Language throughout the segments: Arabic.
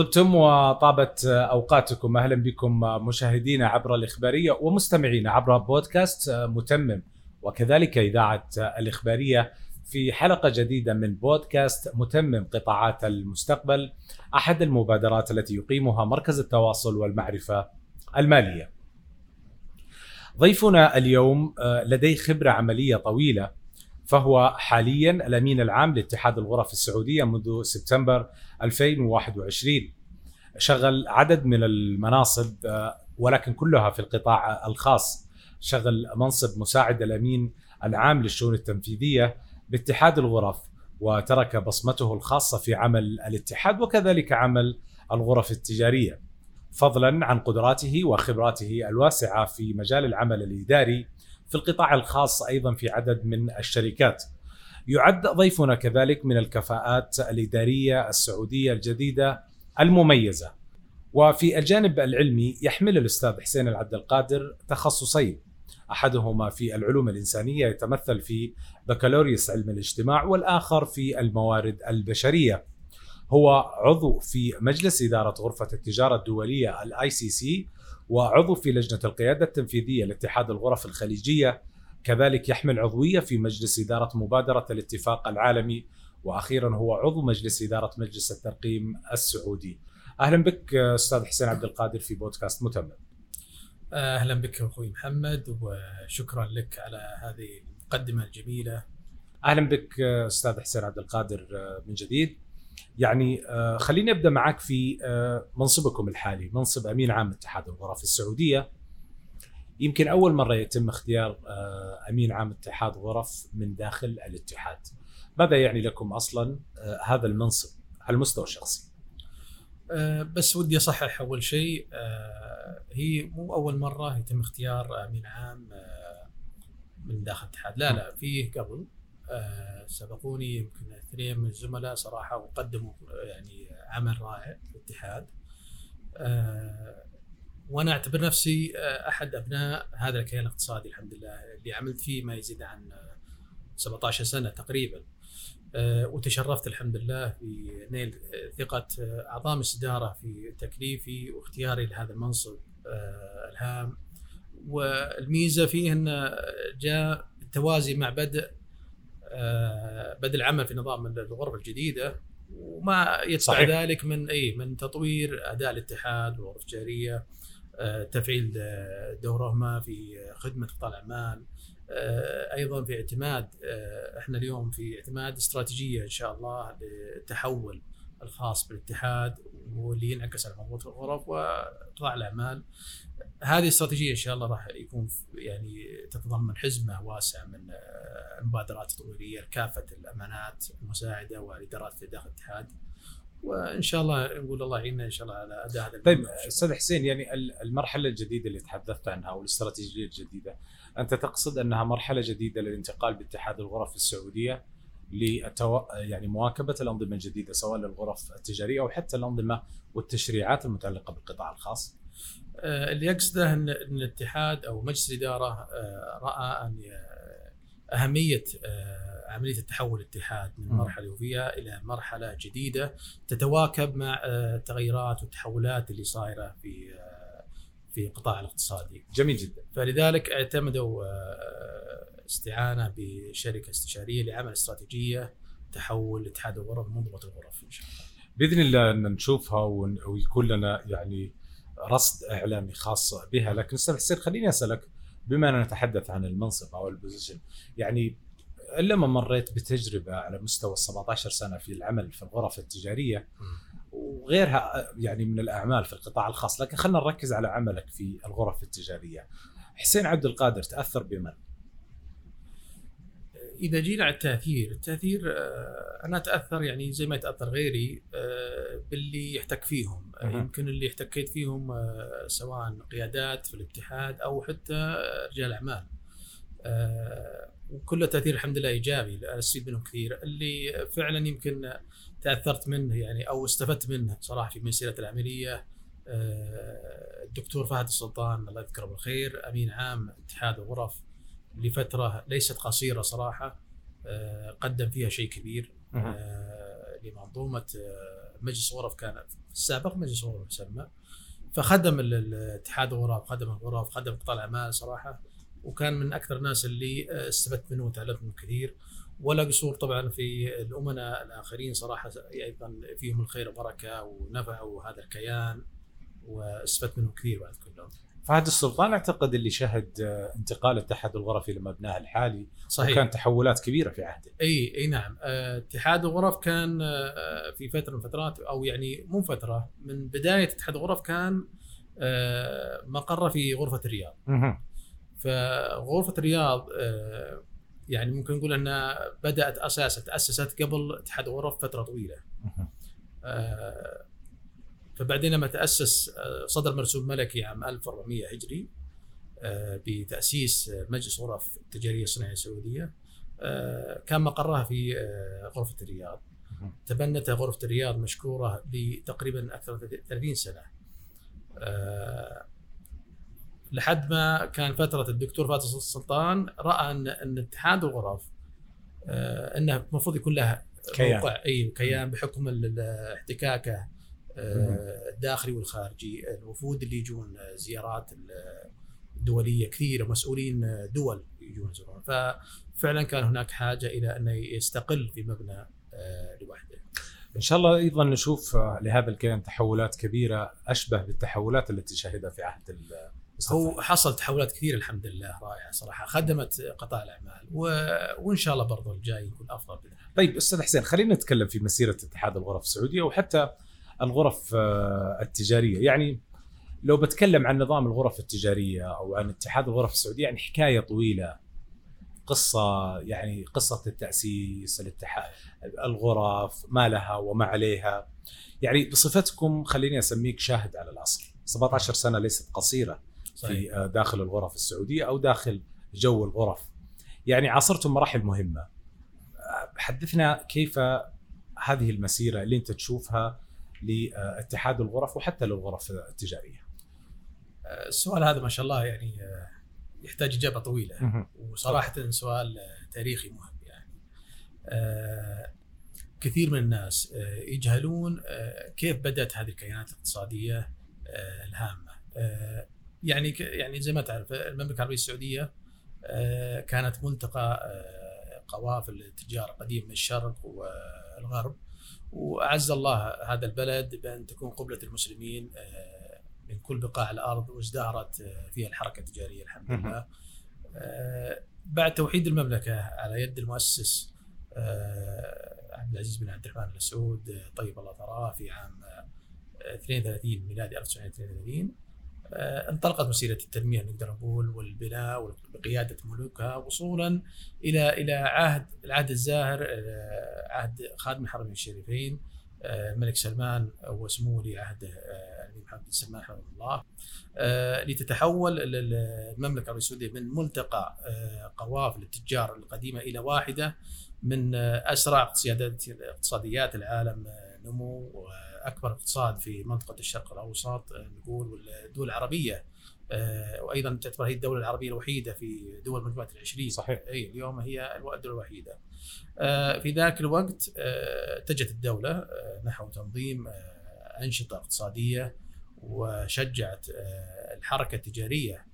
طبتم وطابت أوقاتكم. أهلا بكم مشاهدينا عبر الإخبارية ومستمعينا عبر بودكاست متمم. وكذلك إذاعة الإخبارية في حلقة جديدة من بودكاست متمم قطاعات المستقبل. أحد المبادرات التي يقيمها مركز التواصل والمعرفة المالية. ضيفنا اليوم لديه خبرة عملية طويلة. فهو حاليا الأمين العام لاتحاد الغرف السعودية منذ سبتمبر 2021 شغل عدد من المناصب ولكن كلها في القطاع الخاص. شغل منصب مساعد الأمين العام للشؤون التنفيذية باتحاد الغرف وترك بصمته الخاصة في عمل الاتحاد وكذلك عمل الغرف التجارية. فضلا عن قدراته وخبراته الواسعة في مجال العمل الإداري في القطاع الخاص أيضا في عدد من الشركات. يعد ضيفنا كذلك من الكفاءات الإدارية السعودية الجديدة المميزة. وفي الجانب العلمي يحمل الأستاذ حسين العبد القادر تخصصين أحدهما في العلوم الإنسانية يتمثل في بكالوريوس علم الاجتماع والآخر في الموارد البشرية. هو عضو في مجلس إدارة غرفة التجارة الدولية ال ICC وعضو في لجنة القيادة التنفيذية لاتحاد الغرف الخليجية كذلك يحمل عضوية في مجلس إدارة مبادرة الاتفاق العالمي وأخيرا هو عضو مجلس إدارة مجلس الترقيم السعودي. أهلا بك أستاذ حسين عبد القادر في بودكاست متمم. أهلا بك أخوي محمد وشكرا لك على هذه المقدمة الجميلة. أهلا بك أستاذ حسين عبد القادر من جديد. يعني خليني أبدأ معك في منصبكم الحالي منصب أمين عام اتحاد الغرف السعودية. يمكن أول مرة يتم اختيار أمين عام اتحاد غرف من داخل الاتحاد. ماذا يعني لكم أصلا هذا المنصب على المستوى الشخصي؟ بس ودي أصحح أول شيء هي مو أول مرة يتم اختيار أمين عام من داخل الاتحاد. لا لا فيه قبل. سبقوني يمكن اثنين من الزملاء صراحة وقدموا يعني عمل رائع في الاتحاد. وأنا أعتبر نفسي أحد أبناء هذا الكيان الاقتصادي الحمد لله اللي عملت فيه ما يزيد عن 17 سنة تقريبا. وتشرفت الحمد لله بنيل ثقة أعضاء الإدارة في تكليفي واختياري لهذا المنصب الهام. والميزة فيه انه جاء بالتوازي مع بدء بدء العمل في نظام الغرف الجديدة وما يتبع ذلك من إي من تطوير أداء الاتحاد والغرف التجاريه تفعيل دورهما في خدمة قطاع الأعمال أيضا في اعتماد إحنا اليوم في اعتماد استراتيجية إن شاء الله للتحول الخاص بالاتحاد واللي ينعكس على منظومة الغرف وقطاع الأعمال. هذه استراتيجية إن شاء الله راح يكون يعني تتضمن حزمة واسعة من المبادرات التطويريه لكافه الأمانات المساعدة والإدارات في داخل الاتحاد وإن شاء الله نقول الله يعيننا إن شاء الله على أداء هذا طيب أستاذ حسين يعني المرحلة الجديدة اللي تحدثت عنها والاستراتيجية الجديدة أنت تقصد أنها مرحلة جديدة للانتقال باتحاد الغرف السعودية للتو... يعني مواكبة الأنظمة الجديدة سواء للغرف التجارية أو حتى الأنظمة والتشريعات المتعلقة بالقطاع الخاص. اللي يقصده ان الاتحاد أو مجلس الإدارة رأى أن أهمية عملية التحول الاتحاد من المرحله اللي فيها إلى مرحلة جديدة تتواكب مع التغيرات والتحولات اللي صايرة في في القطاع الاقتصادي. جميل جدا. فلذلك اعتمدوا استعانة بشركة استشارية لعمل استراتيجية تحول اتحاد الغرف منظومه الغرف إن شاء الله. بإذن الله أن نشوفها ويكون لنا يعني رصد إعلامي خاص بها لكن أستاذ حسين خليني أسألك بما أننا نتحدث عن المنصب أو البوزيشن يعني لما مريت بتجربة على مستوى ال 17 سنة في العمل في الغرف التجارية وغيرها يعني من الأعمال في القطاع الخاص لكن خلينا نركز على عملك في الغرف التجارية حسين عبد القادر تأثر بمن؟ إذا جينا على التأثير، التأثير أنا أتأثر يعني زي ما يتأثر غيري باللي يحتك فيهم، يمكن اللي احتكيت فيهم سواء قيادات في الاتحاد أو حتى رجال أعمال. وكله تاثير الحمد لله إيجابي أستفيد منهم كثير، اللي فعلا يمكن تأثرت منه يعني أو استفدت منه صراحة في مسيرتي العملية الدكتور فهد السلطان الله يذكره بالخير أمين عام اتحاد الغرف. لفترة ليست قصيرة صراحة قدم فيها شيء كبير. لمنظومه مجلس غرف كان السابق مجلس الغرف يسمى. فخدم اتحاد الغرف خدم الغرف خدم قطاع الأعمال صراحة. وكان من أكثر الناس اللي آه، استفدت منه وتعلمت منه كثير. ولا قصور طبعا في الأمناء الآخرين صراحة أيضا فيهم الخير وبركة ونفعوا هذا الكيان وأستفدت منه كثير بعد كلهم فهد السلطان أعتقد اللي شهد آه، انتقال اتحاد الغرف إلى مبناه الحالي صحيح. وكان تحولات كبيرة في عهده. إي إي نعم. آه، اتحاد الغرف كان آه، في فترة من الفترات أو يعني مو فترة من بداية اتحاد الغرف كان مقرة في غرفة الرياض. فغرفة الرياض يعني ممكن نقول أنها بدأت أساسا تأسست قبل اتحاد الغرف فترة طويلة. فبعدين لما تأسس آه، صدر مرسوم ملكي عام 1400 هجري آه، بتأسيس مجلس غرف التجارية الصناعية السعودية آه، كان مقرها في آه، غرفة الرياض. تبنتها غرفة الرياض مشكورة لتقريبا أكثر من 30 سنة. آه، لحد ما كان فترة الدكتور فاتح السلطان رأى أن أن اتحاد الغرف آه، أنه المفروض يكون له كيان. موقع اي كيان بحكم احتكاكه. آه، الداخلي والخارجي. الوفود اللي يجون زيارات دوليه كثيرة مسؤولين دول يجون يزورون ففعلا كان هناك حاجة إلى انه يستقل في مبنى آه، لوحده. إن شاء الله أيضا نشوف آه، لهذا الكيان تحولات كبيرة أشبه بالتحولات التي شهدها في عهد هو حصل تحولات كثيرة الحمد لله رائعة صراحة. خدمت قطاع الأعمال و... وإن شاء الله برضو الجاي يكون أفضل بإذن الله. طيب أستاذ حسين خلينا نتكلم في مسيرة اتحاد الغرف السعودية وحتى الغرف آه، التجارية. يعني لو بتكلم عن نظام الغرف التجارية أو عن اتحاد الغرف السعودية يعني حكاية طويلة. قصة يعني قصة التأسيس الاتحاد الغرف ما لها وما عليها. يعني بصفتكم خليني أسميك شاهد على العصر 17 سنة ليست قصيرة صحيح. في آه، داخل الغرف السعودية أو داخل جو الغرف. يعني عاصرتم مراحل مهمة. آه، حدثنا كيف هذه المسيرة اللي أنت تشوفها لاتحاد الغرف وحتى للغرف التجارية. آه، السؤال هذا ما شاء الله يعني آه، يحتاج إجابة طويلة. وصراحة سؤال تاريخي مهم يعني. آه، كثير من الناس يجهلون كيف بدأت هذه الكيانات الاقتصادية الهامة. يعني يعني زي ما تعرف المملكة العربية السعودية كانت ملتقى قوافل التجارة قديم من الشرق والغرب. وأعز الله هذا البلد بأن تكون قبلة المسلمين آه، من كل بقاع الأرض وازدهرت آه، فيها الحركة التجارية الحمد. لله. آه، بعد توحيد المملكة على يد المؤسس عبد العزيز بن عبد الرحمن ال سعود طيب الله ثراه في عام آه، 32 ميلادي 1932 آه، انطلقت مسيره التنمية نقدر نقول والبناء وقياده ملوكها وصولا إلى إلى عهد العهد الزاهر آه، عهد خادم الحرمين الشريفين آه، الملك سلمان وسمو ولي عهده آه، الامير محمد بن سلمان حفظه الله آه، لتتحول ال- ال- المملكة العربيه السعودية من ملتقى آه، قوافل التجار القديمة إلى واحدة من آه، أسرع اقتصاديات العالم آه، نمو واكبر اقتصاد في منطقة الشرق الأوسط آه، نقول والدول العربية. آه، وأيضا تعتبر هي الدولة العربية الوحيدة في دول مجموعة العشرين. صحيح. إي اليوم هي الدولة الوحيدة. آه، في ذاك الوقت اتجهت الدولة نحو تنظيم أنشطة اقتصادية وشجعت الحركة التجارية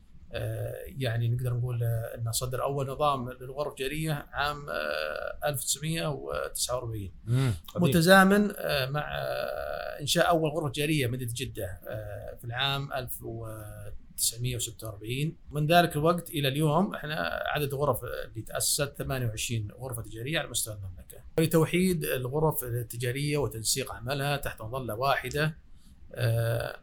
يعني نقدر نقول آه، إنه صدر أول نظام للغرف التجاريه عام آه، 1949 قديم. متزامن آه، مع آه، إنشاء أول غرفه تجاريه مدينه جدة آه، في العام 1946 من ذلك الوقت إلى اليوم إحنا عدد الغرف اللي تأسست 28 غرفة تجارية على مستوى المملكة. لتوحيد الغرف التجارية وتنسيق عملها تحت مظله واحدة آه،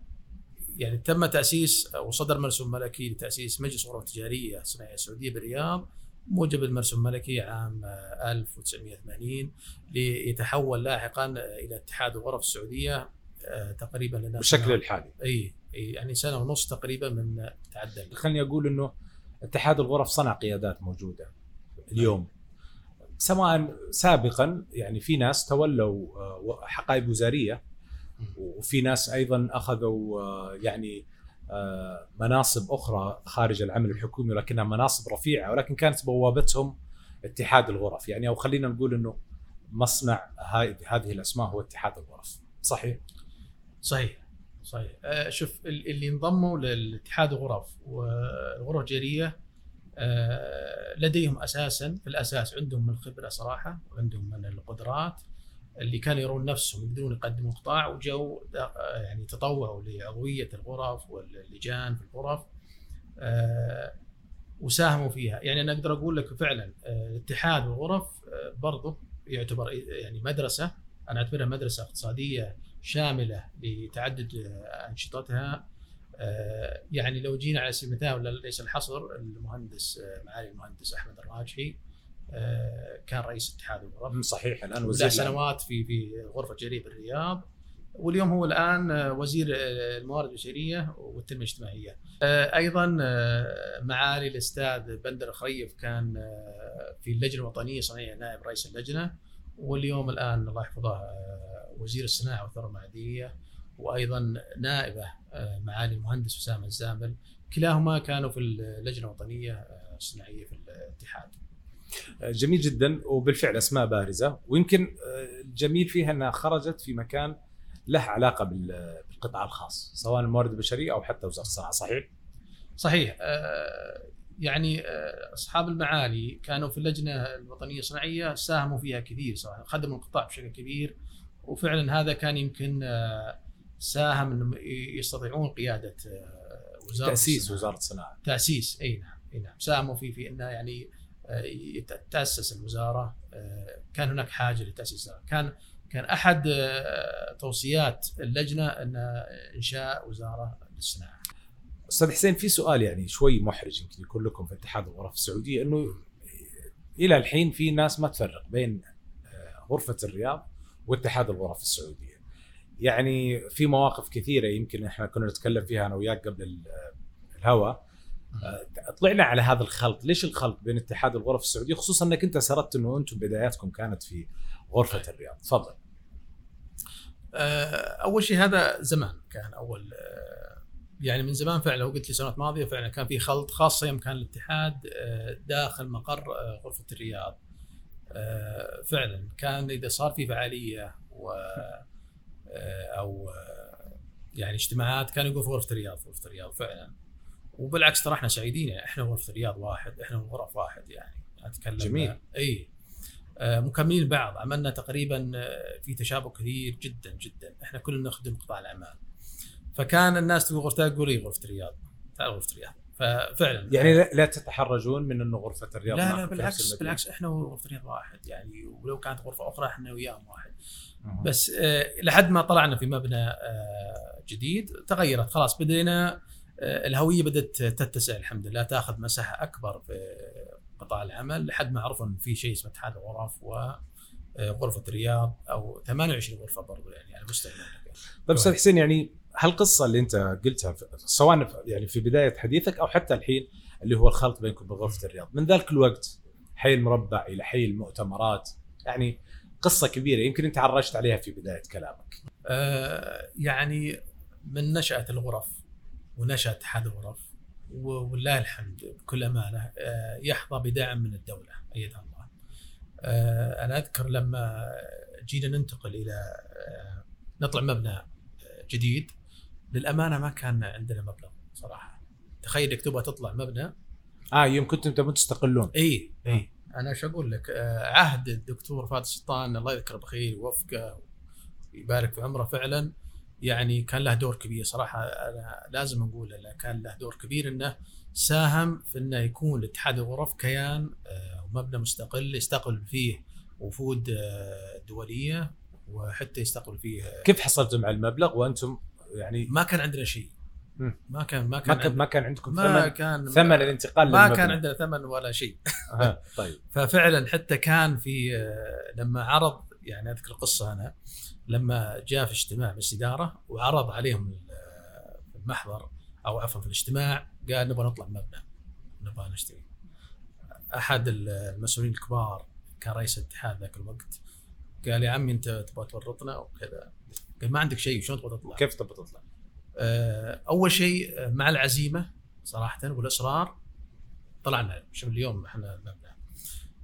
يعني تم تأسيس وصدر مرسوم ملكي لتأسيس مجلس غرف تجارية صناعية سعوديه بالرياض موجب المرسوم الملكي عام آه، 1980 ليتحول لاحقا إلى اتحاد الغرف السعودية آه، تقريبا لنا الحالي. إي إي يعني سنة ونص تقريبا من تعدل خليني أقول إنه اتحاد الغرف صنع قيادات موجودة اليوم. سواء سابقا يعني في ناس تولوا آه، حقائب وزارية وفي ناس أيضا أخذوا آه، يعني آه، مناصب أخرى خارج العمل الحكومي ولكنها مناصب رفيعة ولكن كانت بوابتهم اتحاد الغرف. يعني أو خلينا نقول إنه مصنع هذه الأسماء هو اتحاد الغرف. صحيح؟ صحيح. صحيح. آه، شوف ال- اللي انضموا للاتحاد الغرف والغرف الجاليه لديهم أساسا في الأساس عندهم من الخبرة صراحة وعندهم من القدرات اللي كانوا يرون نفسهم يقدرون يقدموا قطاع وجو يعني تطوعوا لعضويه الغرف واللجان في الغرف آه، وساهموا فيها. يعني أنا أقدر أقول لك فعلا آه، الاتحاد والغرف آه، برضه يعتبر يعني مدرسة أنا أعتبرها مدرسة اقتصادية شاملة لتعدد أنشطتها. يعني لو جينا على سبيل المثال ليس الحصر المهندس معالي المهندس أحمد الراجحي كان رئيس اتحاد الغرف صحيح الآن وزير سنوات في في غرفة جرير بالرياض. واليوم هو الآن آه، وزير آه، الموارد البشرية والتنمية الاجتماعية. آه، أيضا آه، معالي الأستاذ بندر خريف كان آه، في اللجنة الوطنية صناعيه نائب رئيس اللجنة. واليوم الآن الله يحفظه آه، وزير الصناعة والثروه المعدنيه وأيضا نائبه آه، معالي المهندس أسامة الزامل. كلاهما كانوا في اللجنة الوطنية آه، الصناعية في الاتحاد. جميل جدا وبالفعل أسماء بارزة. ويمكن آه، الجميل فيها أنها خرجت في مكان له علاقة بال- بالقطاع الخاص سواء الموارد البشرية أو حتى وزارة الصناعه صحيح؟ صحيح. آه، يعني آه، أصحاب المعالي كانوا في اللجنة الوطنية الصناعية ساهموا فيها كثير صراحة خدموا القطاع بشكل كبير. وفعلا هذا كان يمكن آه، ساهم إنهم يستطيعون قيادة آه، وزارة تأسيس الصناعة. وزارة الصناعة. تأسيس. أي نعم أي نعم. ساهموا في في إنه يعني آه، تأسس الوزاره آه، كان هناك حاجة لتأسيس كان كان أحد آه، توصيات اللجنة أن إنشاء وزارة للصناعة. أستاذ حسين في سؤال يعني شوي محرج يمكن يكون لكم في اتحاد الغرف السعودية إنه إلى الحين في ناس ما تفرق بين آه، غرفة الرياض واتحاد الغرف السعودية. يعني في مواقف كثيرة يمكن إحنا كنا نتكلم فيها أنا وياك قبل ال- الهواء طلعنا على هذا الخلط، ليش الخلط بين اتحاد الغرف السعودية؟ خصوصا أنك أنت سردت إنه أنتم بداياتكم كانت في غرفة الرياض، تفضل. آه، أول شيء هذا زمان كان أول آه، يعني من زمان فعلا لو قلت لي سنوات ماضية فعلا كان في خلط خاصة يوم كان الاتحاد آه، داخل مقر غرفة الرياض. فعلا كان إذا صار في فعالية و أو يعني اجتماعات كانوا يقولوا في غرفة الرياض غرفة الرياض فعلا. وبالعكس ترى إحنا سعيدين يعني إحنا غرفه الرياض واحد إحنا غرف واحد يعني اتكلم. جميل. اي. آه، مكملين بعض عملنا تقريبا آه، في تشابه كثير جدا جدا. إحنا كلنا نخدم قطاع الأعمال. فكان الناس تقول غرفه تقول اي غرفة الرياض؟ تعال غرفة الرياض. ففعلا. يعني لا, تتحرجون من إنه غرفة الرياض لا لا بالعكس؟ بالعكس إحنا وغرفه الرياض واحد يعني ولو كانت غرفة أخرى إحنا وياهم واحد. بس آه، لحد ما طلعنا في مبنى آه، جديد تغيرت خلاص بدينا الهوية بدأت تتسع الحمد لله. تأخذ مساحة أكبر في قطاع العمل لحد ما عرفوا إن في شيء اسمه اتحاد الغرف وغرفه الرياض أو 28 غرفة برضو يعني على مستوى. طيب أستاذ حسين يعني هالقصة اللي أنت قلتها سواء يعني في بداية حديثك أو حتى الحين اللي هو الخلط بينكم بغرفة الرياض من ذلك الوقت حي المربع إلى حي المؤتمرات يعني قصة كبيرة يمكن أنت عرجت عليها في بداية كلامك. آه، يعني من نشأة الغرف ونشأة اتحاد الغرف و- ولله الحمد بكل أمانة آه، يحظى بدعم من الدولة أيدها الله. آه، أنا أذكر لما جينا ننتقل إلى آه، نطلع مبنى جديد. للأمانة ما كان عندنا مبلغ صراحة. تخيل إنك تبغى تطلع مبنى. آه يوم كنتم تبون تستقلون. إي إي. أنا إيش أقول لك؟ آه، عهد الدكتور فهد السلطان الله يذكره بخير ويوفقه ويبارك في عمره فعلا. يعني كان له دور كبير صراحة. أنا لازم أقول إنه كان له دور كبير إنه ساهم في إنه يكون اتحاد الغرف كيان آه، ومبنى مستقل يستقبل فيه وفود آه، دولية وحتى يستقبل فيه. كيف حصلتم على المبلغ وأنتم يعني؟ ما كان عندنا شيء. ما كان ما ما كان ما كان عندكم ما ثمن كان ثمن الانتقال ما للمبنى. كان عندنا ثمن ولا شيء. طيب. ففعلا حتى كان في آه، لما عرض يعني أذكر قصه أنا لما جاء في اجتماع مجلس اداره وعرض عليهم في المحضر أو عفوا في الاجتماع قال نبغى نطلع مبنى نبغى نشتري أحد ال- المسؤولين الكبار كان رئيس الاتحاد ذاك الوقت قال يا عمي أنت تبغى تورطنا وكذا قال ما عندك شيء شلون تبغى تطلع؟ كيف تبغى تطلع؟ آه، أول شيء مع العزيمة صراحة والإصرار طلعنا شوف اليوم إحنا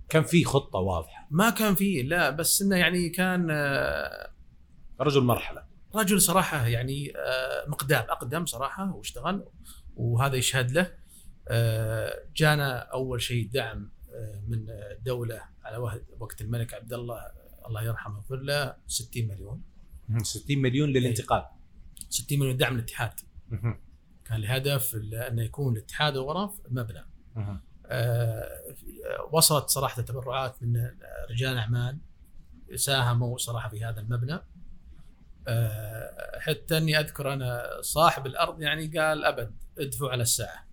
كان في خطة واضحة. ما كان فيه لا بس إنه يعني كان آه، رجل مرحلة. رجل صراحة يعني مقدام أقدم صراحة واشتغل وهذا يشهد له. جانا أول شيء دعم من الدولة على وقت الملك عبد الله الله يرحمه ويغفر له 60 مليون. 60 مليون للانتقال. 60 مليون دعم الاتحاد. كان الهدف انه يكون الاتحاد الغرف مبنى. آه وصلت صراحة تبرعات من رجال أعمال ساهموا صراحة في هذا المبنى. آه حتى أني أذكر أنا صاحب الأرض يعني قال أبد ادفعوا على الساعة.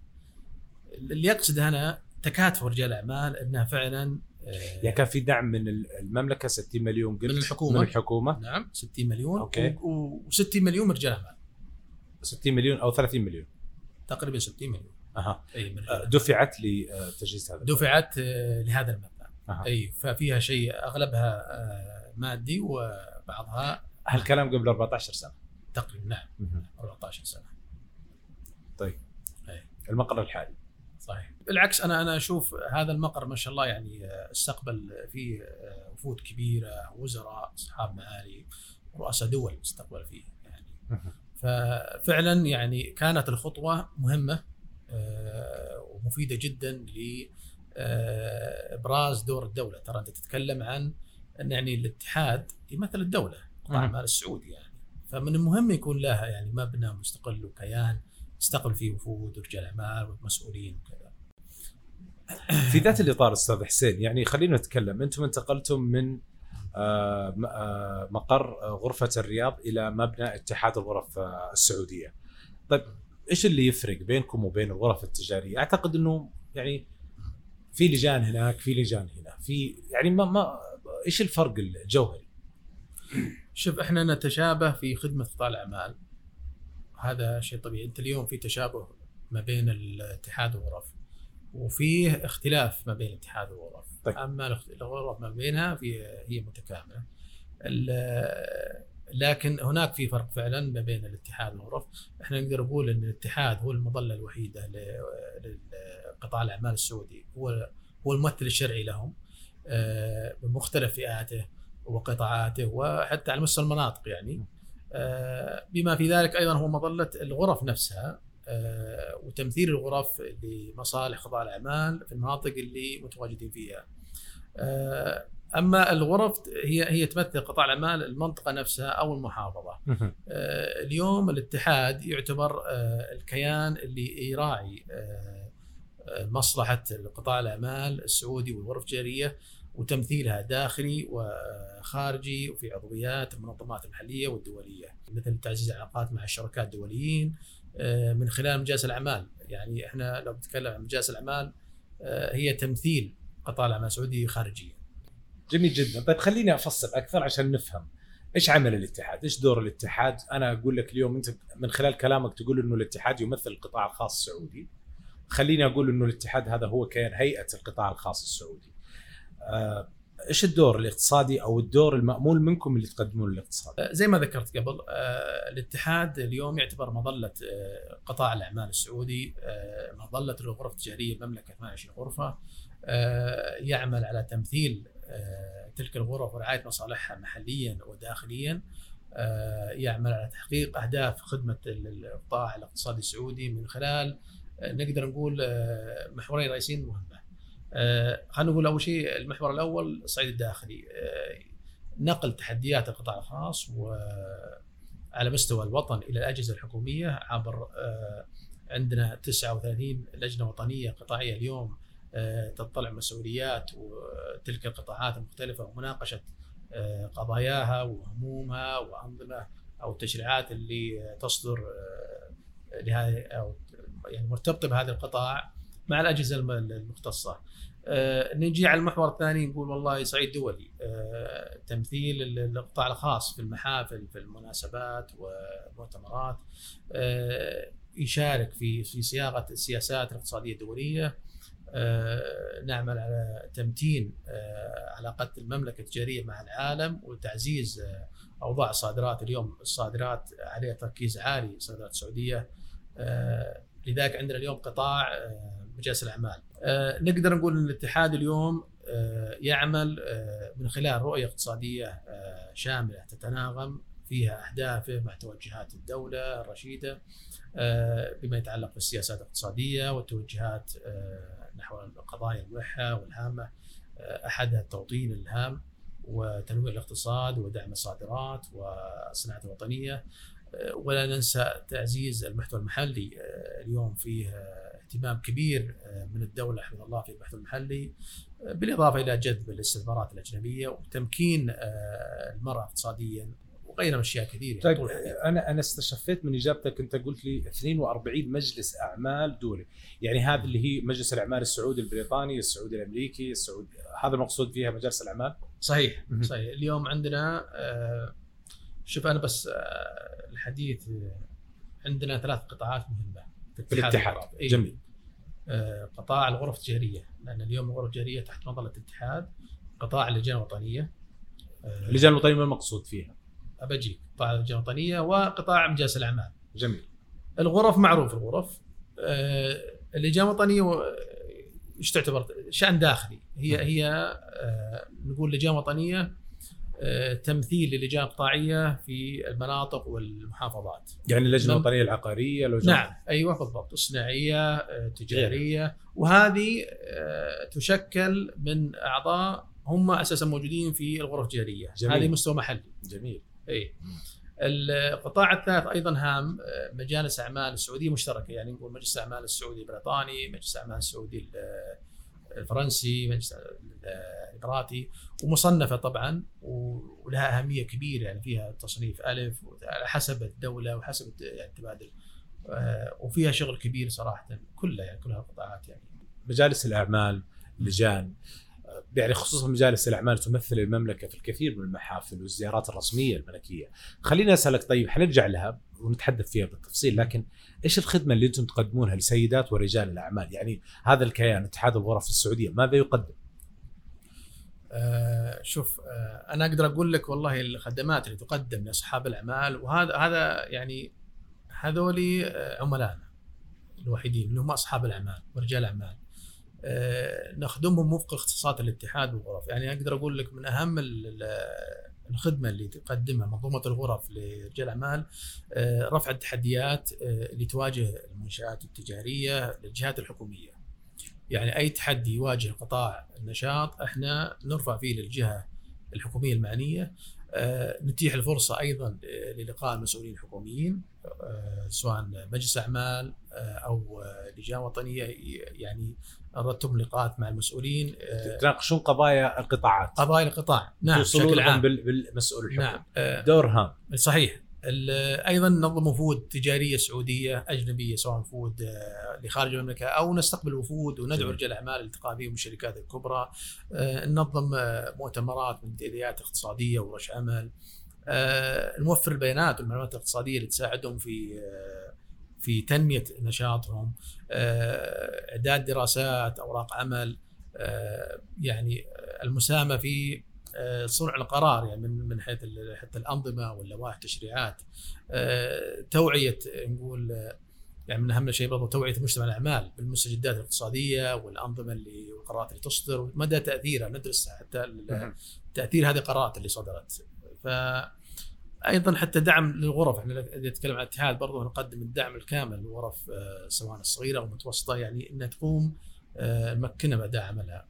اللي يقصد هنا تكاتف رجال الاعمال إنها فعلا آه يعني كان في دعم من المملكة 60 مليون قلت؟ من الحكومة. من الحكومة. نعم 60 مليون. أوكي. و60 مليون من رجال أعمال. 60 مليون أو 30 مليون. تقريبا 60 مليون. أها. أي دفعت لتجهيز هذا دفعت لهذا المبنى. أه. أي ففيها شيء أغلبها مادي وبعضها هالكلام قبل 14 سنة. تقريبا نعم. 14 سنة. طيب. أي. المقر الحالي. صحيح. بالعكس أنا أنا أشوف هذا المقر ما شاء الله يعني استقبل فيه وفود كبيرة وزراء أصحاب معالي رؤساء دول استقبل فيه يعني. ففعلا يعني كانت الخطوة مهمة ومفيدة جدا ل إبراز دور الدولة. ترى أنت تتكلم عن أن يعني الاتحاد يمثل الدولة قطاع المال السعودي يعني. فمن المهم يكون لها يعني مبنى مستقل وكيان يستقبل فيه وفود ورجال أعمال ومسؤولين وكذا. في ذات الإطار أستاذ حسين يعني خلينا نتكلم. أنتم انتقلتم من مقر غرفة الرياض إلى مبنى اتحاد الغرف السعودية. طيب إيش اللي يفرق بينكم وبين الغرف التجارية؟ أعتقد إنه يعني في لجان هناك في لجان هنا في يعني ما ما إيش الفرق الجوهري؟ شوف إحنا نتشابه في خدمة قطاع الأعمال هذا شيء طبيعي أنت اليوم في تشابه ما بين الاتحاد والغرف وفيه اختلاف ما بين الاتحاد والغرف طيب. أما الغرف ما بينها في هي متكاملة لكن هناك في فرق فعلا ما بين الاتحاد والغرف إحنا نقدر نقول إن الاتحاد هو المظلة الوحيدة لقطاع الأعمال السعودي. هو هو الممثل الشرعي لهم بمختلف فئاته وقطاعاته وحتى على مستوى المناطق يعني. بما في ذلك أيضا هو مظلة الغرف نفسها وتمثيل الغرف لمصالح قطاع الأعمال في المناطق اللي متواجدين فيها. أما الغرف هي هي تمثل قطاع الأعمال المنطقة نفسها أو المحافظة. اليوم الاتحاد يعتبر الكيان اللي يراعي مصلحة قطاع الأعمال السعودي والغرف التجاريه وتمثيلها داخلي وخارجي وفي عضويات المنظمات المحلية والدولية مثل تعزيز العلاقات مع الشركاء الدوليين من خلال مجالس الأعمال يعني إحنا لو بنتكلم عن مجالس الأعمال هي تمثيل قطاع الأعمال السعودي خارجيا. جميل جدا، طيب خليني أفصل أكثر عشان نفهم إيش عمل الاتحاد؟ إيش دور الاتحاد؟ أنا أقول لك اليوم أنت من خلال كلامك تقول إنه الاتحاد يمثل القطاع الخاص السعودي. خليني أقول إنه الاتحاد هذا هو كيان هيئة القطاع الخاص السعودي. آه إيش الدور الاقتصادي أو الدور المأمول منكم اللي تقدمون للاقتصاد؟ زي ما ذكرت قبل آه الاتحاد اليوم يعتبر مظلة آه قطاع الأعمال السعودي آه مظلة الغرف التجارية المملكه 28 غرفه يعمل على تمثيل تلك الغرف ورعاية مصالحها محليا وداخليا يعمل على تحقيق أهداف خدمة القطاع الاقتصادي السعودي من خلال نقدر نقول محورين رئيسيين مهمة. آه خلينا نقول أول شيء المحور الأول الصعيد الداخلي. آه نقل تحديات القطاع الخاص وعلى مستوى الوطن إلى الأجهزة الحكومية عبر آه عندنا 39 لجنة وطنية قطاعية اليوم تطلع مسؤوليات وتلك القطاعات المختلفة ومناقشة قضاياها وهمومها وأنظمة أو التشريعات اللي تصدر لهذه أو يعني مرتبطة بهذا القطاع مع الأجهزة المختصة. آه نجي على المحور الثاني نقول والله صعيد دولي. آه تمثيل القطاع الخاص في المحافل في المناسبات والمؤتمرات. آه يشارك في في صياغة السياسات الاقتصاديه الدوليه آه نعمل على تمتين آه علاقات المملكة التجارية مع العالم وتعزيز آه أوضاع الصادرات اليوم الصادرات عليها تركيز عالي الصادرات السعوديه لذلك عندنا اليوم قطاع مجالس الأعمال. آه نقدر نقول إن الاتحاد اليوم آه يعمل آه من خلال رؤية اقتصادية شاملة تتناغم فيها اهدافه مع توجهات الدولة الرشيدة آه، بما يتعلق بالسياسات الاقتصادية والتوجهات آه، نحو قضايا الملحه والهامة آه، أحدها التوطين الهام وتنويع الاقتصاد ودعم الصادرات والصناعة الوطنية. ولا ننسى تعزيز المحتوى المحلي. اليوم فيه اهتمام كبير من الدولة حفظ الله في المحتوى المحلي. بالإضافة إلى جذب الاستثمارات الأجنبية وتمكين المرأة اقتصاديا وغيرها من أشياء كثيرة طيب أنا أنا استشفيت من إجابتك أنت قلت لي 42 مجلس أعمال دولي. يعني هذا اللي هي مجلس الأعمال السعودي البريطاني السعودي الأمريكي السعودي هذا المقصود فيها مجالس الأعمال؟ صحيح صحيح. اليوم عندنا آه، شوف أنا بس آه، الحديث آه، عندنا ثلاث قطاعات مهمة في الاتحاد. إيه؟ جميل. قطاع الغرف التجاريه لأن اليوم الغرف التجاريه تحت مظلة الاتحاد قطاع اللجان الوطنية. اللجان الوطنية ما المقصود فيها؟ بجيك قطاع اللجان الوطنيه وقطاع مجالس الأعمال. جميل. الغرف معروف الغرف آه، اللجان الوطنيه إيش تعتبر شأن داخلي هي هي آه، نقول لجان وطنيه آه، تمثيل للجان القطاعيه في المناطق والمحافظات. يعني اللجنة الوطنية العقارية لجنة نعم أيوه بالضبط الصناعيه التجاريه وهذه تشكل من أعضاء هم أساسا موجودين في الغرف التجارية هذه مستوى محلي. جميل. اي القطاع الثالث أيضا هام آه، مجالس اعمال السعودية مشتركة يعني نقول مجلس الاعمال السعودي البريطاني، مجلس الاعمال السعودي الفرنسي، مجلس الإماراتي ومصنفة طبعا ولها أهمية كبيرة يعني فيها تصنيف ألف على حسب الدولة وحسب يعني التبادل آه، وفيها شغل كبير صراحة كلها يعني كلها القطاعات يعني. مجالس الأعمال لجان. يعني خصوصا مجالس الأعمال تمثل المملكة في الكثير من المحافل والزيارات الرسمية الملكية. خليني أسألك طيب حنرجع لها ونتحدث فيها بالتفصيل لكن إيش الخدمة اللي أنتم تقدمونها لسيدات ورجال الأعمال؟ يعني هذا الكيان اتحاد الغرف السعودية ماذا يقدم؟ آه شوف آه أنا أقدر أقول لك والله الخدمات اللي تقدم لأصحاب الأعمال وهذا هذا يعني هذول عملائنا الوحيدين اللي هم أصحاب الأعمال ورجال الأعمال. آه، نخدمهم وفق اختصاصات الاتحاد والغرف يعني أقدر أقول لك من أهم الخدمة اللي تقدمها منظومة الغرف لرجال الأعمال آه، رفع التحديات آه، اللي تواجه المنشآت التجارية للجهات الحكومية. يعني أي تحدي يواجه قطاع النشاط إحنا نرفع فيه للجهة الحكومية المعنية نتيح الفرصة أيضا للقاء المسؤولين الحكوميين سواء مجلس أعمال أو لجان وطنية يعني أردتم لقاءات مع المسؤولين آه، تناقشون قضايا القطاعات. قضايا القطاع. نعم بشكل عام. بالمسؤول الحكومي نعم آه، دور هام. صحيح. أيضا ننظم وفود تجارية سعودية أجنبية سواء وفود آه، لخارج المملكة أو نستقبل وفود وندعو رجال الاعمال الالتقاء بهم الشركات الكبرى ننظم مؤتمرات منتديات اقتصادية ورش عمل. نوفر البيانات والمعلومات الاقتصادية اللي تساعدهم في في تنمية نشاطهم آه، إعداد دراسات أوراق عمل آه، يعني المساهمة في آه، صنع القرار يعني من من حيث حتى الأنظمة واللوائح التشريعات توعية نقول يعني من أهم الشيء برضه توعية مجتمع الأعمال بالمستجدات الاقتصادية والأنظمة اللي والقرارات اللي تصدر ومدى تأثيرها ندرسها حتى تأثير هذه القرارات اللي صدرت. ف أيضا حتى دعم للغرف إحنا إذا نتكلم عن الاتحاد برضه نقدم الدعم الكامل للغرف آه، سواء الصغيرة أو المتوسطة يعني إنها تقوم آه، مكنة باداء عملها.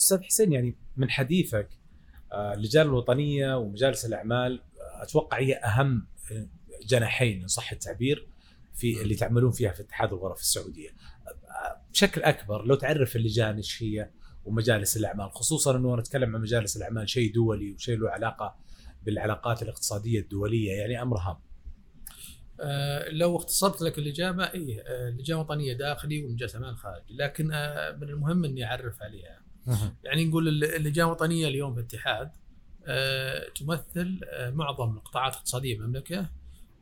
أستاذ حسين يعني من حديثك آه، اللجان الوطنية ومجالس الأعمال أتوقع هي أهم جناحين إن صح التعبير في اللي تعملون فيها في اتحاد الغرف السعودية. بشكل أكبر لو تعرف اللجان إيش هي ومجالس الأعمال خصوصا إنه نتكلم عن مجالس الأعمال شيء دولي وشيء له علاقة بالعلاقات الاقتصادية الدولية يعني أمر هام. آه لو اختصرت لك الإجابة اي آه اللجان الوطنيه داخلي ومجلس أمان خارجي لكن آه من المهم إني أعرف عليها. يعني نقول اللجان الوطنيه اليوم في الاتحاد تمثل معظم القطاعات الاقتصادية بالمملكه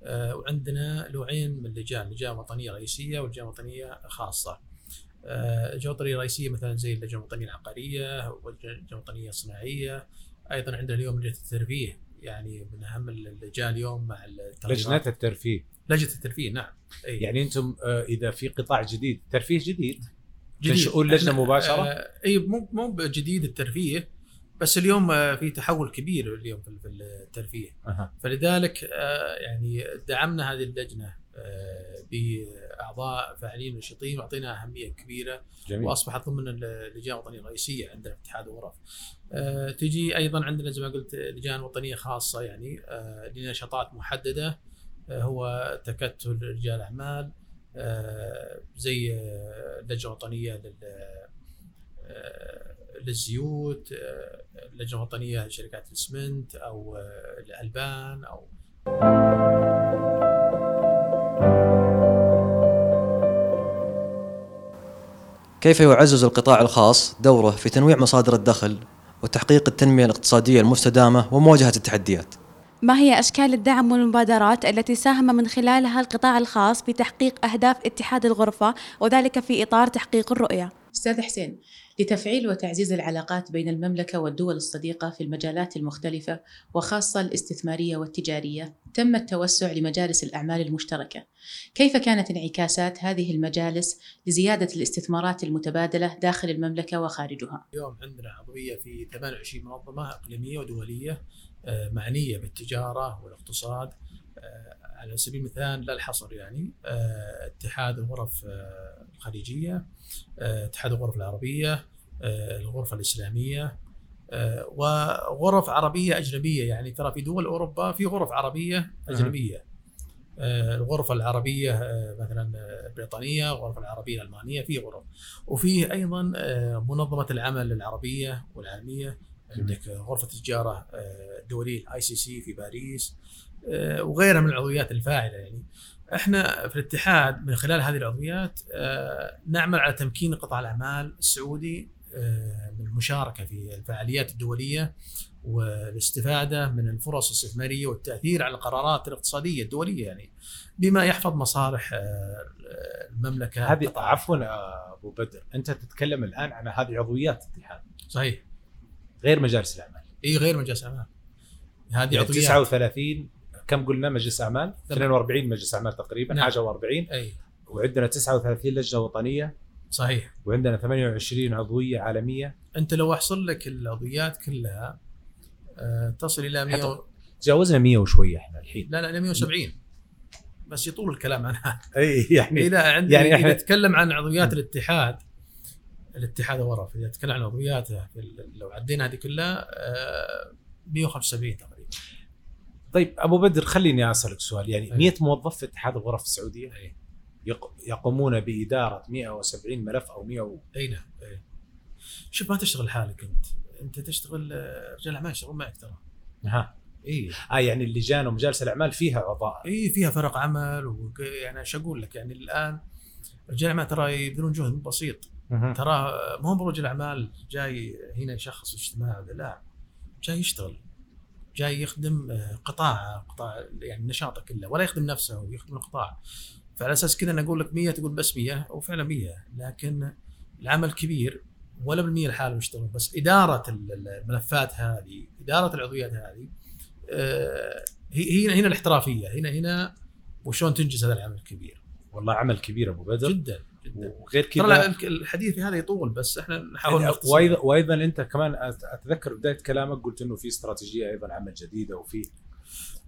وعندنا نوعين من اللجان، لجان وطنيه رئيسية ولجان وطنيه خاصة. اللجان الوطنيه الرئيسية مثلا زي اللجنه الوطنيه العقارية واللجنه الوطنيه الصناعية أيضا عندنا اليوم لجنة الترفيه يعني من أهم اللجان اليوم مع لجنة الترفيه لجنة الترفيه نعم أي. يعني أنتم آه، إذا في قطاع جديد ترفيه جديد جديد تنشئون لجنة مباشرة؟ آه إي مو مو جديد الترفيه بس اليوم آه، في تحول كبير اليوم في في الترفيه أها. فلذلك آه، يعني دعمنا هذه اللجنة آه، باعضاء فاعلين ونشيطين وأعطينا أهمية كبيرة جميل وأصبحت ضمن اللجان الوطنية الرئيسية عندنا في اتحاد الغرف. آه، تجي أيضا عندنا زي ما قلت لجان وطنية خاصة يعني آه، لنشاطات محددة آه، هو تكتل رجال أعمال آه، زي آه، اللجنه الوطنيه لل آه، للزيوت آه، اللجنه الوطنيه لشركات الاسمنت أو آه، الألبان أو كيف يعزز القطاع الخاص دوره في تنويع مصادر الدخل وتحقيق التنمية الاقتصادية المستدامة ومواجهة التحديات؟ ما هي أشكال الدعم والمبادرات التي ساهم من خلالها القطاع الخاص في تحقيق أهداف اتحاد الغرفة وذلك في إطار تحقيق الرؤية؟ أستاذ حسين لتفعيل وتعزيز العلاقات بين المملكة والدول الصديقة في المجالات المختلفة وخاصة الاستثمارية والتجارية تم التوسع لمجالس الأعمال المشتركة كيف كانت انعكاسات هذه المجالس لزيادة الاستثمارات المتبادلة داخل المملكة وخارجها؟ اليوم عندنا عضوية في 28 منظمة إقليمية ودولية آه، معنية بالتجارة والاقتصاد على سبيل المثال لا الحصر يعني آه، اتحاد الغرف آه، الخليجية آه، اتحاد الغرف العربية آه، الغرفة الإسلامية آه، وغرف عربية أجنبية يعني. ترى في دول أوروبا في غرف عربية أجنبية. آه، الغرفة العربية آه، مثلا آه، البريطانية الغرفة العربية الألمانية في غرف. وفيه أيضا آه، منظمة العمل العربية والعالمية. عندك آه، غرفة التجارة آه، الدولية ال ICC في باريس. آه، وغيرها من العضويات الفاعلة يعني. إحنا في الاتحاد من خلال هذه العضويات آه، نعمل على تمكين قطاع الأعمال السعودي آه، من المشاركة في الفعاليات الدولية والاستفادة من الفرص الاستثمارية والتأثير على القرارات الاقتصادية الدولية يعني بما يحفظ مصالح آه، المملكة. هذه. عفوا آه، أبو بدر أنت تتكلم الآن عن هذه عضويات الاتحاد. صحيح. غير مجالس الأعمال. إي غير مجلس اعمال هذه يعني عضويات. 39 كم قلنا؟ مجلس أعمال؟ تمام. 42 مجلس أعمال تقريبا نعم. حاجة و40 أي. وعندنا 39 لجنة وطنية. صحيح. وعندنا 28 عضوية عالمية. أنت لو أحصل لك العضويات كلها آه، تصل إلى 100 و... تجاوزنا 100 وشوية إحنا الحين. لا لا إلى 170 بس يطول الكلام عنها اي يعني إذا عندي يعني إذا نتكلم عن عضويات الاتحاد الاتحاد الغرف إذا نتكلم عن عضوياته لو عدينا هذه كلها آه، 175 تقريبا. طيب أبو بدر خليني أسألك سؤال. يعني أي. 100 موظف في اتحاد الغرف السعودية أي. يق- يقومون بإدارة 170 ملف أو 100 و... أي نعم. شوف ما تشتغل لحالك أنت. أنت تشتغل آه، رجال أعمال يشتغلون معك ترى. ها. إي. آه يعني اللجان ومجالس الأعمال فيها أعضاء. إي فيها فرق عمل وك- يعني إيش أقول لك؟ يعني الآن رجال الاعمال ترى يبذلون جهد بسيط. ترى ما هو رجل أعمال جاي هنا يشخص اجتماع ولا لا؟ جاي يشتغل. جاي يخدم آه، قطاع قطاع يعني نشاطه كله ولا يخدم نفسه ويخدم القطاع. فعلى أساس كذا أنا أقول لك 100 تقول بس 100 وفعلا 100 لكن العمل كبير ولا بالمية لحاله يشتغل بس ال- الملفات هذه إدارة العضويات هذه آه، هي هنا هنا الاحترافية. هنا هنا وشلون تنجز هذا العمل الكبير والله عمل كبير أبو بدر. جدا. جدا وغير كذا. الحديث هذا يطول بس إحنا نحاول نختصر. وأيضا وأيضا أنت كمان أتذكر بداية كلامك قلت إنه في استراتيجية أيضا عمل جديدة وفي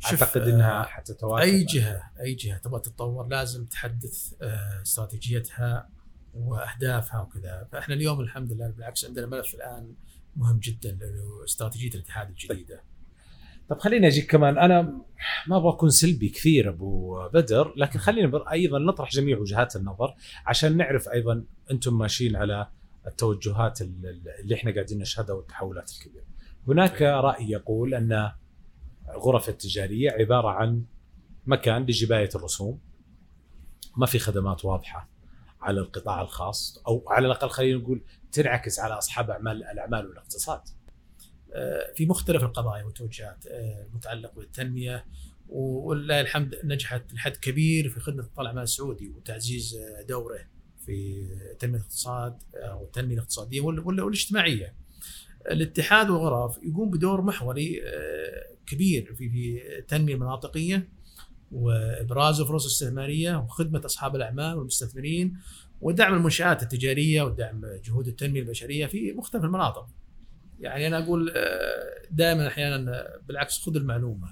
أعتقد آه، انها حتتواكب أي جهة أي جهة تبغى تتطور لازم تحدث آه، استراتيجيتها وأهدافها وكذا. فإحنا اليوم الحمد لله بالعكس عندنا ملف الآن مهم جدا استراتيجية الاتحاد الجديدة. طب خليني أجيك كمان أنا ما أبغى أكون سلبي كثير أبو بدر لكن خلينا أيضا نطرح جميع وجهات النظر عشان نعرف أيضا أنتم ماشيين على التوجهات ال- ال- اللي إحنا قاعدين نشهدها والتحولات الكبيرة. هناك رأي يقول أن الغرف التجارية عبارة عن مكان لجبايه الرسوم ما في خدمات واضحة على القطاع الخاص أو على الأقل خلينا نقول تنعكس على أصحاب اعمال الأعمال والاقتصاد. آه، في مختلف القضايا والتوجهات آه، المتعلقة بالتنمية ولله الحمد نجحت لحد كبير في خدمة القطاع الاعمال السعودي وتعزيز آه، دوره في تنمية الاقتصاد أو التنمية الاقتصادية وال- وال- والاجتماعية. الاتحاد والغرف يقوم بدور محوري كبير في في التنميه المناطقيه وإبراز الفرص الاستثمارية وخدمة أصحاب الأعمال والمستثمرين ودعم المنشآت التجارية ودعم جهود التنمية البشرية في مختلف المناطق. يعني أنا أقول دائما أحيانا بالعكس خذ المعلومة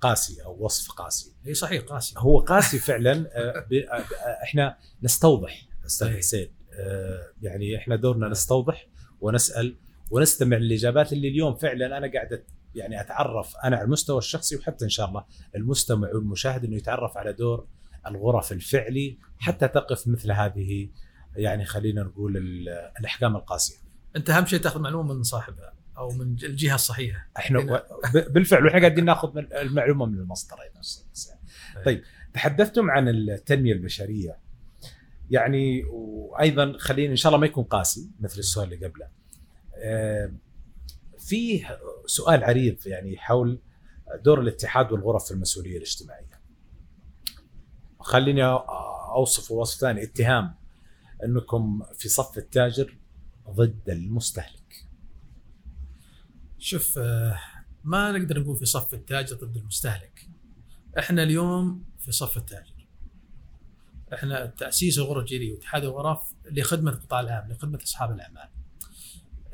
قاسي أو وصف قاسي هي صحيح قاسي هو قاسي فعلا آه، آه، إحنا نستوضح أستاذ. حسين آه، يعني إحنا دورنا نستوضح ونسأل ونستمع للإجابات اللي اليوم فعلا أنا قاعد يعني أتعرف أنا على المستوى الشخصي وحتى إن شاء الله المستمع والمشاهد إنه يتعرف على دور الغرف الفعلي حتى تقف مثل هذه يعني خلينا نقول ال- الأحكام القاسية. انت اهم شيء تاخذ معلومة من صاحبها أو من الجهة الصحيحة إحنا هنا. ب- بالفعل وإحنا قاعدين ناخذ المعلومة من حسين. طيب تحدثتم عن التنمية البشرية يعني وأيضا خلينا إن شاء الله ما يكون قاسي مثل السؤال اللي قبله. آه، في سؤال عريض يعني حول دور الاتحاد والغرف في المسؤولية الاجتماعية. خليني أوصف وصف ثاني اتهام أنكم في صف التاجر ضد المستهلك. شوف آه، ما نقدر نقول في صف التاجر ضد المستهلك. إحنا اليوم في صف التاجر. إحنا تأسيس الغرف الجيريه واتحاد الغرف لخدمة القطاع العام لخدمة أصحاب الأعمال.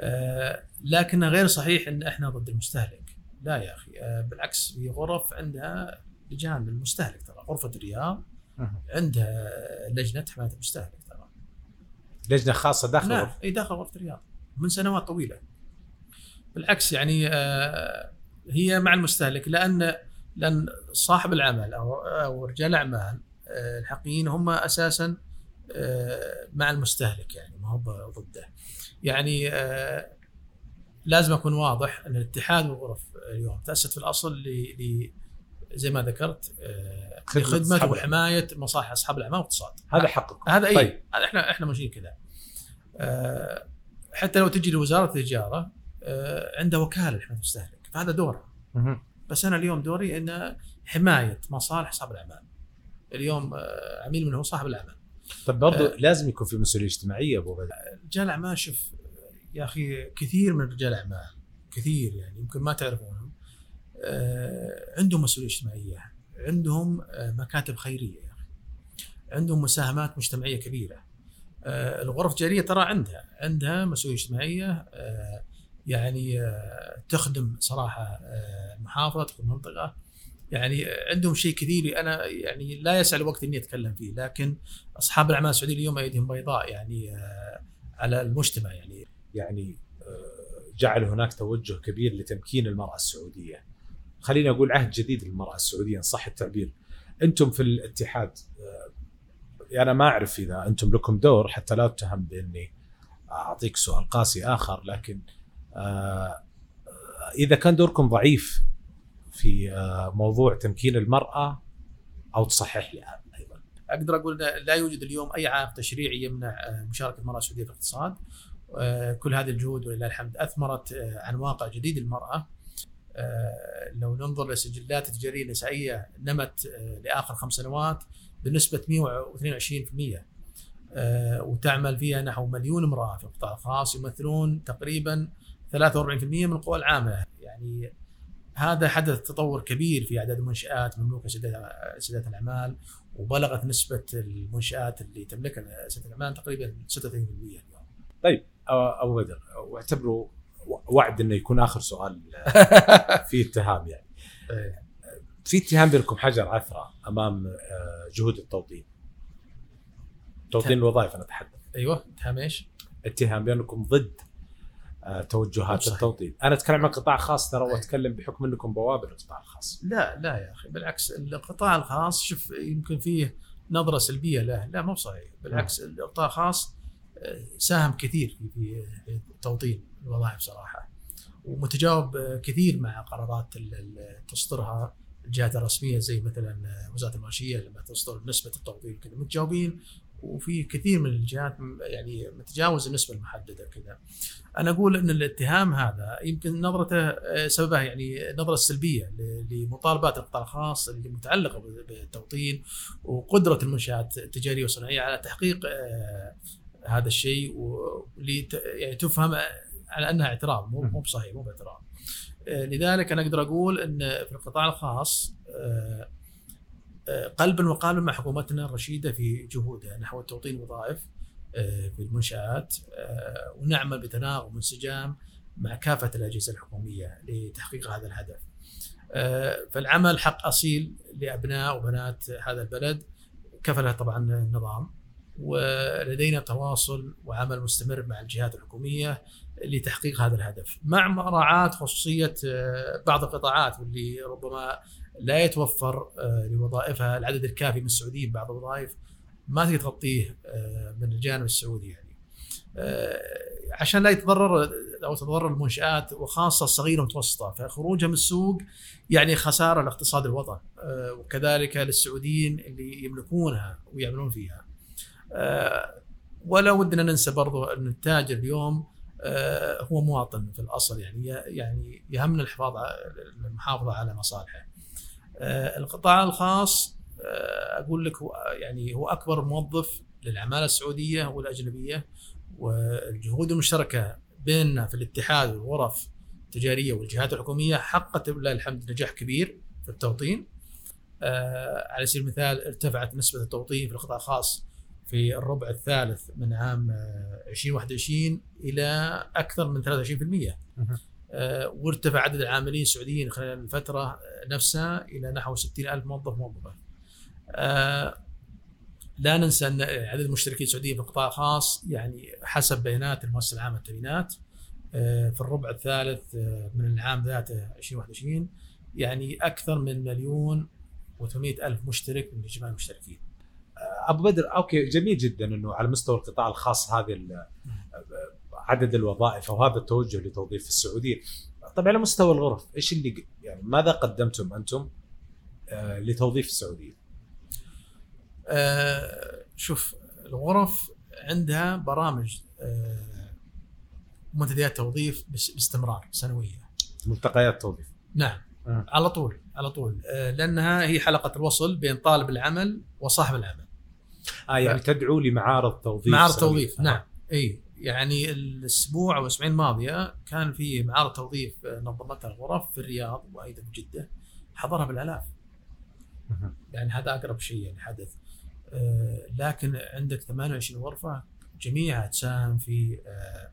آه، لكن غير صحيح إن إحنا ضد المستهلك. لا يا أخي آه، بالعكس في غرف عندها لجان للمستهلك ترى غرفة الرياض عندها لجنة حماية المستهلك. لجنة خاصة داخل لا الغرفة. إي داخل غرفة الرياض من سنوات طويلة بالعكس يعني آه، هي مع المستهلك لأن لأن صاحب العمل أو أو رجال الاعمال آه، الحقيقيين هم أساسا آه، مع المستهلك يعني ما هو ضده يعني لازم أكون واضح أن الاتحاد والغرف اليوم تأسست في الأصل ل زي ما ذكرت لخدمة وحماية مصالح أصحاب الاعمال والاقتصاد هذا حقكم. هذا إي طيب. هذا إحنا إحنا ماشيين كذا حتى لو تجي لوزارة التجارة آه، عندها وكالة لحمايه المستهلك فهذا دورها. بس أنا اليوم دوري إن حماية مصالح اصحاب الأعمال. اليوم آه، عميل من هو صاحب الأعمال. طب برضو آه. لازم يكون في مسؤولية اجتماعية أبو بدر رجال الاعمال شوف يا أخي كثير من رجال الاعمال كثير يعني يمكن ما تعرفونهم. آه، عندهم مسؤولية اجتماعية عندهم آه، مكاتب خيرية يا أخي عندهم مساهمات مجتمعية كبيرة. آه، الغرف التجاريه ترى عندها عندها مسؤولية اجتماعية آه، يعني آه، تخدم صراحة آه، المحافظة تخدم المنطقة يعني عندهم شيء كثير أنا يعني لا يسع الوقت إني أتكلم فيه لكن أصحاب الأعمال السعودية اليوم أيديهم بيضاء يعني آه، على المجتمع يعني يعني آه، جعل هناك توجه كبير لتمكين المرأة السعودية. خليني أقول عهد جديد للمرأة السعودية إن صح التعبير. أنتم في الاتحاد آه، أنا ما أعرف إذا أنتم لكم دور حتى لا أتهم بإني أعطيك سؤال قاسي آخر لكن آه، إذا كان دوركم ضعيف في آه، موضوع تمكين المرأة أو تصحح لي أيضا. أقدر أقول لا يوجد اليوم أي عائق تشريعي يمنع آه، مشاركة المرأة السعوديه في الاقتصاد آه، كل هذه الجهود ولله الحمد أثمرت آه، عن واقع جديد للمراه آه، لو ننظر لسجلات التجاريه النسائيه نمت لآخر خمس سنوات بنسبة 122% آه، وتعمل فيها نحو مليون امرأة في القطاع الخاص يمثلون تقريبا 43% من القوى العامله يعني هذا حدث تطور كبير في أعداد المنشآت مملوكة سيدات الأعمال وبلغت نسبة المنشآت اللي تملكها سيدات الأعمال تقريبا 36% اليوم. آه، أبو بدر واعتبره وعد إنه يكون آخر سؤال في اتهام يعني. في اتهام بينكم حجر عثرة أمام آه، جهود التوطين. توطين. الوظائف أنا أتحدث. أيوه اتهام إيش؟ اتهام بينكم ضد آه، توجهات صحيح. التوطين. أنا أتكلم عن قطاع خاص ترى واتكلم بحكم أنكم بوابر القطاع الخاص. لا لا يا أخي بالعكس القطاع الخاص شوف يمكن فيه نظرة سلبية له لا مو صحيح بالعكس القطاع الخاص آه، ساهم كثير في في توطين الوظائف صراحة ومتجاوب كثير مع قرارات تصدرها الجهات الرسمية زي مثلا آه، وزارة الماشيه لما تصدر نسبة التوطين كذا متجاوبين وفي كثير من الجهات يعني متجاوز النسبة المحددة كذا. أنا أقول إن الاتهام هذا يمكن نظرته آه، سببها يعني نظرة سلبية لمطالبات القطاع الخاص اللي متعلقة ب- بالتوطين وقدرة المنشآت التجارية والصناعية على تحقيق آه، هذا الشيء ولت يعني تفهم على أنها اعتراض مو مو بصحيح مو باعتراض. آه، لذلك أنا أقدر أقول إن في القطاع الخاص آه، آه، قلبا وقالبا مع حكومتنا الرشيدة في جهودها نحو توطين وظائف آه، في المنشآت ونعمل بتناغم وانسجام مع كافة الأجهزة الحكومية لتحقيق هذا الهدف. فالعمل حق أصيل لأبناء وبنات هذا البلد كفله طبعا النظام ولدينا تواصل وعمل مستمر مع الجهات الحكومية لتحقيق هذا الهدف. مع مراعاه خصوصية آه، بعض القطاعات واللي ربما لا يتوفر آه، لوظائفها العدد الكافي من السعوديين بعض الوظائف ما تقدر تغطيه من الجانب السعودي يعني. عشان لا يتضرر أو تتضرر المنشآت وخاصة الصغيرة والمتوسطة فخروجها من السوق يعني خسارة لاقتصاد الوطن. آه، وكذلك للسعوديين اللي يملكونها ويعملون فيها. آه، ولا ودنا ننسى برضو أن التاجر اليوم آه، هو مواطن في الأصل يعني يعني يهمنا الحفاظ المحافظة على مصالحه. القطاع الخاص أقول لك هو يعني هو أكبر موظف للعمالة السعودية والأجنبية والجهود المشتركة بيننا في الاتحاد والغرف التجارية والجهات الحكومية حققت لله الحمد نجاح كبير في التوطين. آه على سبيل المثال ارتفعت نسبة التوطين في القطاع الخاص في الربع الثالث من عام 2021 آه، إلى أكثر من 23%. آه وارتفع عدد العاملين السعوديين خلال الفترة نفسها إلى نحو 60 ألف موظف موظفة. آه لا ننسى أن عدد المشتركين السعوديين في القطاع الخاص يعني حسب بيانات المؤسسة العامة للتأمينات آه، في الربع الثالث آه، من العام ذاته 2021 يعني أكثر من مليون و800 ألف مشترك من اجمالي المشتركين. آه، أبو بدر أوكي جميل جدا إنه على مستوى القطاع الخاص هذه عدد الوظائف أو هذا التوجه لتوظيف السعوديين. طيب على مستوى الغرف إيش اللي يعني ماذا قدمتم أنتم لتوظيف السعوديين؟ آه شوف الغرف عندها برامج آه منتديات توظيف باستمرار سنوية ملتقيات توظيف نعم آه. على طول على طول آه لأنها هي حلقة الوصل بين طالب العمل وصاحب العمل آه يعني ف... تدعو لمعارض توظيف معارض توظيف آه. نعم. إي يعني الأسبوع أو الأسبوعين الماضية كان في معارض توظيف نظمتها الغرف في الرياض وأيضا في جدة حضرها بالألاف. يعني هذا أقرب شيء يعني حدث. آه، لكن عندك 28 غرفة جميعها تساهم في آه،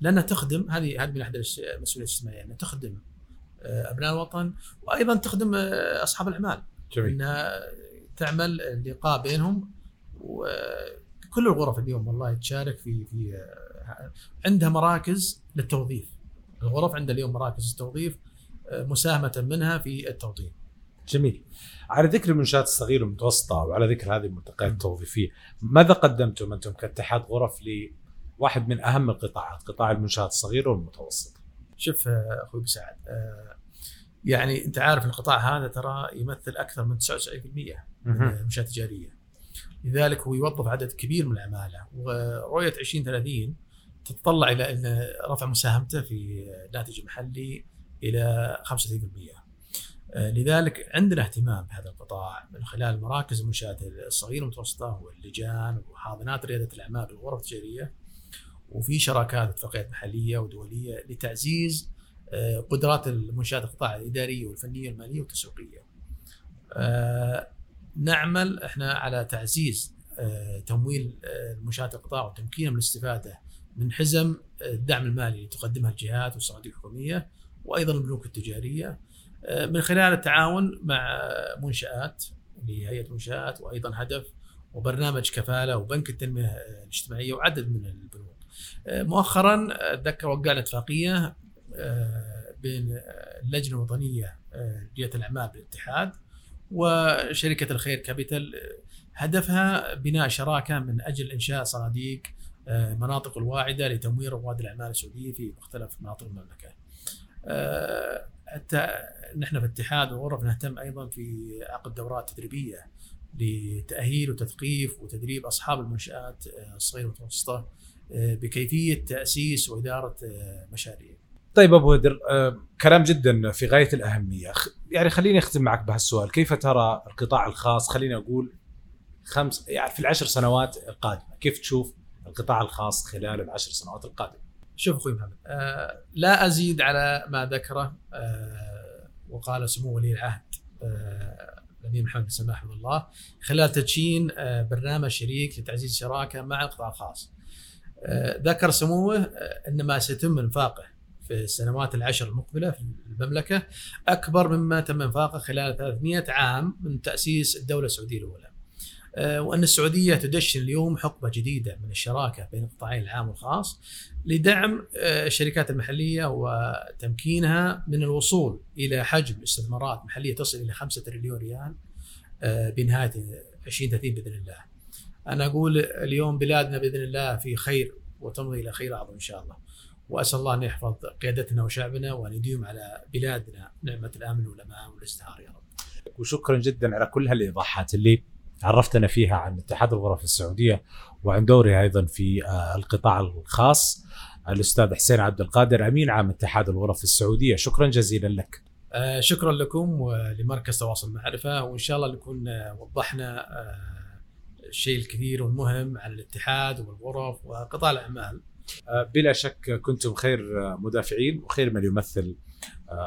لأنها تخدم هذه هذه من أحد المسؤوليات الاجتماعية إنها تخدم آه، أبناء الوطن وأيضا تخدم أصحاب الأعمال. جميل. إنها تعمل لقاء بينهم وكل الغرف اليوم والله تشارك في في عندها مراكز للتوظيف. الغرف عندها اليوم مراكز التوظيف مساهمة منها في التوظيف. جميل. على ذكر المنشآت الصغيرة والمتوسطة وعلى ذكر هذه الملتقيات التوظيفية ماذا قدمتم أنتم كاتحاد غرف لواحد من أهم القطاعات قطاع المنشآت الصغيره والمتوسطه شوف أخوي سعد آه، يعني أنت عارف القطاع هذا ترى يمثل أكثر من 99% من المنشآت التجارية. لذلك هو يوظف عدد كبير من العمالة ورؤية 2030 تتطلع إلى إن رفع مساهمته في الناتج المحلي إلى 35% آه، لذلك عندنا اهتمام بهذا القطاع من خلال مراكز المنشآت الصغيره والمتوسطة واللجان وحاضنات ريادة الأعمال والغرف التجارية وفي شراكات اتفاقيات محلية ودولية لتعزيز آه، قدرات المنشآت القطاع الاداريه والفنية والماليه والتسويقية. آه، نعمل إحنا على تعزيز تمويل المنشآت القطاع وتمكينها من الاستفادة من حزم الدعم المالي اللي تقدمها الجهات والصناديق الحكومية وأيضا البنوك التجارية آه، من خلال التعاون مع منشآت اللي هي هيئة منشآت وأيضا هدف وبرنامج كفالة وبنك التنمية الاجتماعية وعدد من البنوك. آه، مؤخرا أتذكر وقعنا اتفاقية آه، بين اللجنة الوطنية لجهة الأعمال بالاتحاد وشركة الخير كابيتال هدفها بناء شراكة من أجل إنشاء صناديق مناطق الواعدة لتمويل رواد الأعمال السعودية في مختلف مناطق المملكة حتى نحن في اتحاد وغرف نهتم أيضا في عقد دورات تدريبية لتأهيل وتثقيف وتدريب أصحاب المنشآت آه، الصغيرة والمتوسطه آه، بكيفية تأسيس وإدارة آه، مشاريع. طيب أبو بدر كلام جدا في غاية الأهمية. يعني خليني أختم معك بهالسؤال. كيف ترى القطاع الخاص؟ خليني أقول خمس يعني في العشر سنوات القادمة كيف تشوف القطاع الخاص خلال العشر سنوات القادمة؟ شوف أخوي محمد آه لا أزيد على ما ذكره آه وقال سمو ولي العهد آه الأمير محمد بن سلمان حفظه الله خلال تدشين آه برنامج شريك لتعزيز الشراكه مع القطاع الخاص. آه ذكر سموه آه ان ما سيتم إنفاقه. في السنوات العشر المقبلة في المملكة أكبر مما تم إنفاقه خلال 300 عام من تأسيس الدولة السعودية الأولى. آه، وأن السعودية تدشن اليوم حقبة جديدة من الشراكة بين القطاعين العام والخاص لدعم آه، الشركات المحلية وتمكينها من الوصول إلى حجم استثمارات محلية تصل إلى 5 تريليون ريال آه، بنهاية 2030 بإذن الله. أنا أقول اليوم بلادنا بإذن الله في خير وتمضي إلى خير أعظم إن شاء الله. وأسأل الله أن يحفظ قيادتنا وشعبنا وأن يديم على بلادنا نعمة الأمن والأمان والازدهار يا رب. وشكرا جدا على كل هالإيضاحات اللي عرفتنا فيها عن اتحاد الغرف السعودية وعن دورها أيضا في آه، القطاع الخاص. الأستاذ حسين عبد القادر أمين عام اتحاد الغرف السعودية. شكرا جزيلا لك. آه، شكرا لكم ولمركز تواصل معرفه وإن شاء الله نكون آه، وضحنا الشيء الكثير والمهم عن الاتحاد والغرف وقطاع الأعمال. بلا شك كنتم خير مدافعين وخير من يمثل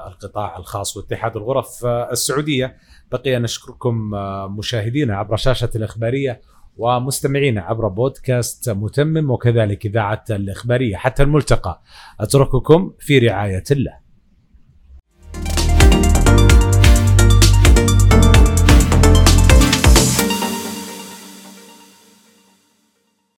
القطاع الخاص واتحاد الغرف السعودية. بقي نشكركم مشاهدينا عبر شاشة الإخبارية ومستمعينا عبر بودكاست متمم وكذلك إذاعة الإخبارية حتى الملتقى. أترككم في رعاية الله.